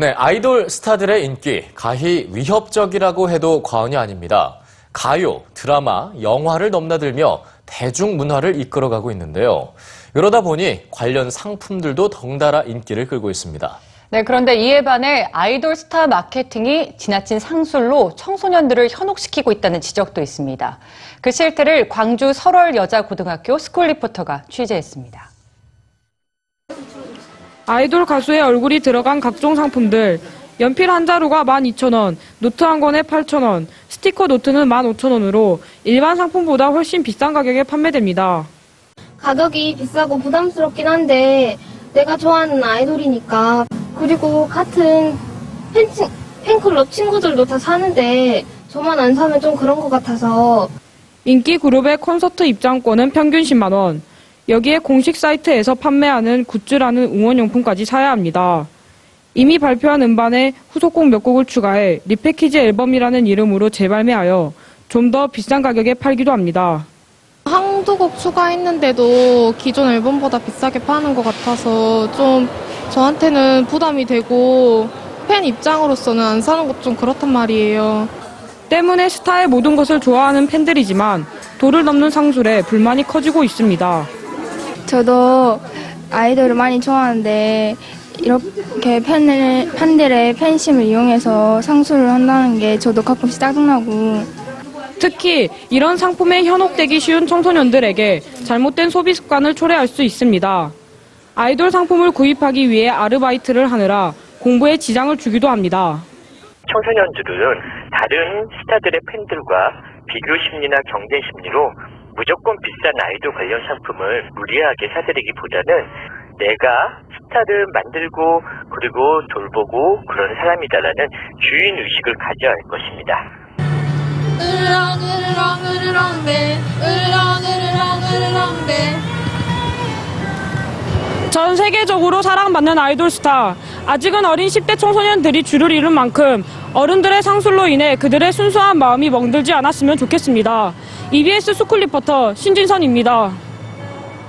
네, 아이돌 스타들의 인기 가히 위협적이라고 해도 과언이 아닙니다. 가요, 드라마, 영화를 넘나들며 대중문화를 이끌어가고 있는데요. 이러다 보니 관련 상품들도 덩달아 인기를 끌고 있습니다. 네, 그런데 이에 반해 아이돌 스타 마케팅이 지나친 상술로 청소년들을 현혹시키고 있다는 지적도 있습니다. 그 실태를 광주 설월 여자고등학교 스쿨 리포터가 취재했습니다. 아이돌 가수의 얼굴이 들어간 각종 상품들. 연필 한 자루가 12,000원, 노트 한 권에 8,000원, 스티커 노트는 15,000원으로 일반 상품보다 훨씬 비싼 가격에 판매됩니다. 가격이 비싸고 부담스럽긴 한데 내가 좋아하는 아이돌이니까 그리고 같은 팬, 팬클럽 친구들도 다 사는데 저만 안 사면 좀 그런 것 같아서 인기 그룹의 콘서트 입장권은 평균 10만 원. 여기에 공식 사이트에서 판매하는 굿즈라는 응원용품까지 사야 합니다. 이미 발표한 음반에 후속곡 몇 곡을 추가해 리패키지 앨범이라는 이름으로 재발매하여 좀 더 비싼 가격에 팔기도 합니다. 한두 곡 추가했는데도 기존 앨범보다 비싸게 파는 것 같아서 좀 저한테는 부담이 되고 팬 입장으로서는 안 사는 것 좀 그렇단 말이에요. 때문에 스타의 모든 것을 좋아하는 팬들이지만 도를 넘는 상술에 불만이 커지고 있습니다. 저도 아이돌을 많이 좋아하는데 이렇게 팬을, 팬들의 팬심을 이용해서 상술을 한다는 게 저도 가끔씩 짜증나고 특히 이런 상품에 현혹되기 쉬운 청소년들에게 잘못된 소비 습관을 초래할 수 있습니다. 아이돌 상품을 구입하기 위해 아르바이트를 하느라 공부에 지장을 주기도 합니다. 청소년들은 다른 스타들의 팬들과 비교 심리나 경쟁 심리로 무조건 비싼 아이돌 관련 상품을 무리하게 사들이기보다는 내가 스타를 만들고 그리고 돌보고 그런 사람이다라는 주인 의식을 가져야 할 것입니다. 전 세계적으로 사랑받는 아이돌 스타. 아직은 어린 10대 청소년들이 줄을 이룬 만큼 어른들의 상술로 인해 그들의 순수한 마음이 멍들지 않았으면 좋겠습니다. EBS 스쿨 리포터 신진선입니다.